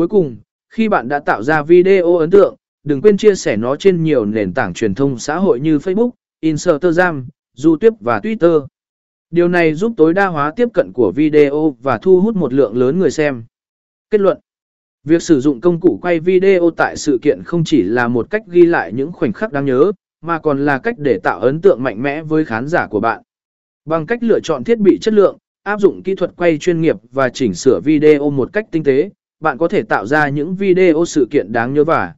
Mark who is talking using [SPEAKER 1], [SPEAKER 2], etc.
[SPEAKER 1] Cuối cùng, khi bạn đã tạo ra video ấn tượng, đừng quên chia sẻ nó trên nhiều nền tảng truyền thông xã hội như Facebook, Instagram, YouTube và Twitter. Điều này giúp tối đa hóa tiếp cận của video và thu hút một lượng lớn người xem. Kết luận Việc sử dụng công cụ quay video tại sự kiện không chỉ là một cách ghi lại những khoảnh khắc đáng nhớ, mà còn là cách để tạo ấn tượng mạnh mẽ với khán giả của bạn. Bằng cách lựa chọn thiết bị chất lượng, áp dụng kỹ thuật quay chuyên nghiệp và chỉnh sửa video một cách tinh tế, bạn có thể tạo ra những video sự kiện đáng nhớ và